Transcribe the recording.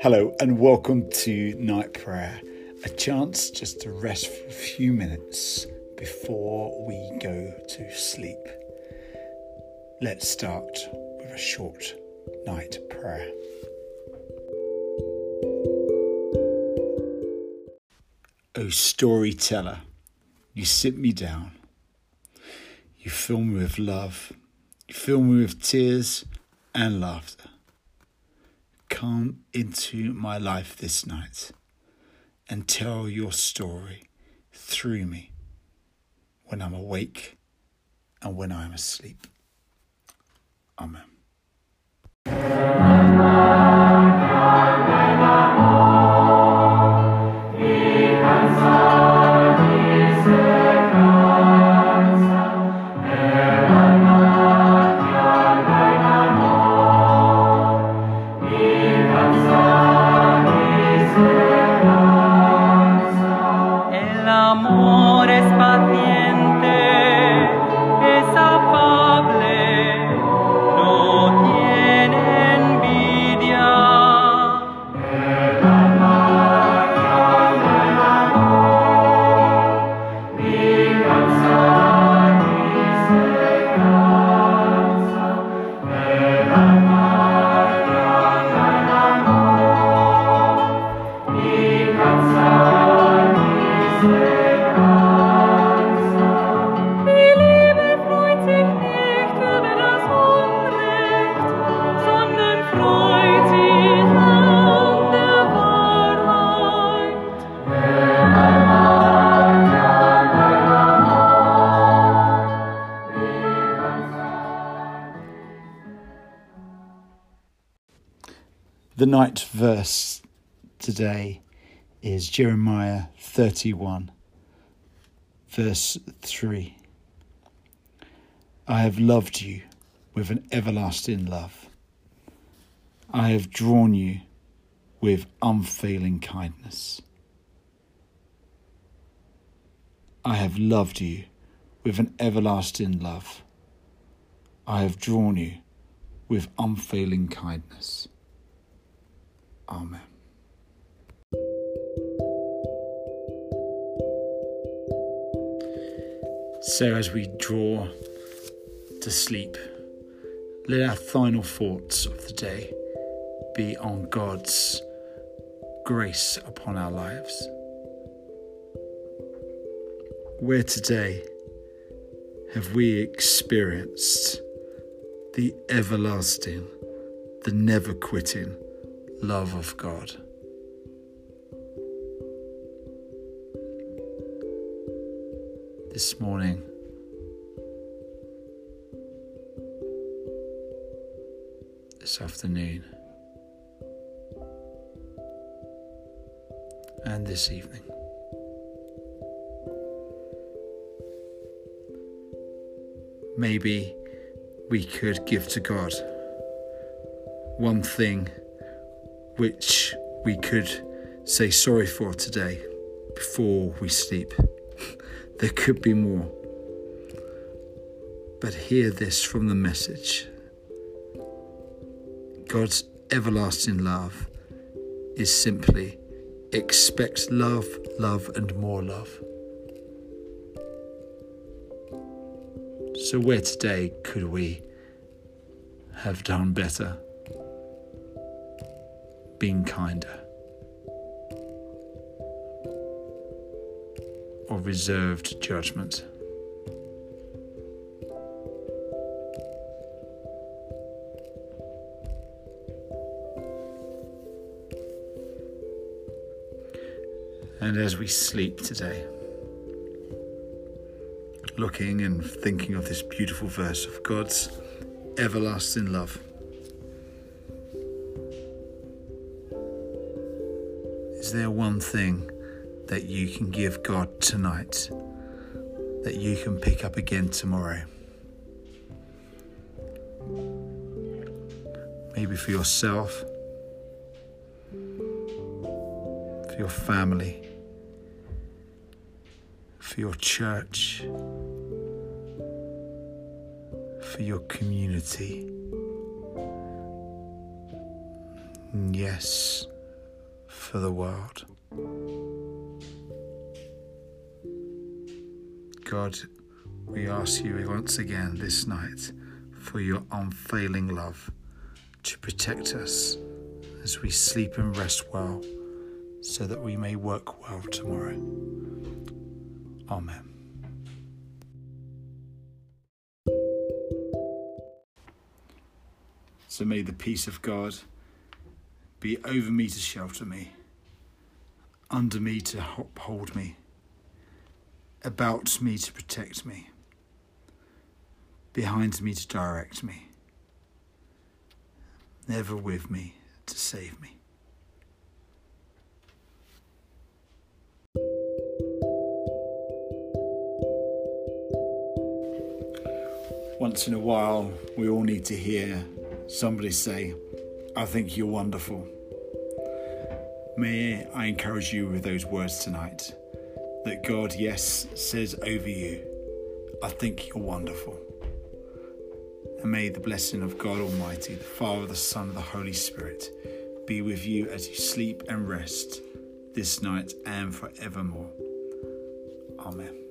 Hello, and welcome to Night Prayer, a chance just to rest for a few minutes before we go to sleep. Let's start with a short night prayer. O storyteller, you sit me down. You fill me with love. You fill me with tears and laughter. Come into my life this night and tell your story through me when I'm awake and when I'm asleep. Amen. The night verse today is Jeremiah 31, verse 3. I have loved you with an everlasting love. I have drawn you with unfailing kindness. I have loved you with an everlasting love. I have drawn you with unfailing kindness. Amen. So, as we draw to sleep, let our final thoughts of the day be on God's grace upon our lives. Where today have we experienced the everlasting, the never quitting love of God? This morning, this afternoon, and this evening. Maybe we could give to God one thing which we could say sorry for today before we sleep. there could be more. But hear this from the message God's everlasting love is simply expect love, love, and more love. So, where today could we have done better? Been kinder? Or reserved judgment? And as we sleep today, looking and thinking of this beautiful verse of God's everlasting love. Is there one thing that you can give God tonight that you can pick up again tomorrow? Maybe for yourself, for your family, for your church, for your community. Yes, for the world. God, we ask you once again this night for your unfailing love to protect us as we sleep and rest well so that we may work well tomorrow. Amen. So may the peace of God be over me to shelter me, under me to uphold me, about me to protect me, behind me to direct me, never with me to save me. Once in a while, we all need to hear somebody say, I think you're wonderful. May I encourage you with those words tonight that God, yes, says over you, I think you're wonderful. And may the blessing of God Almighty, the Father, the Son, and the Holy Spirit be with you as you sleep and rest this night and forevermore. Amen.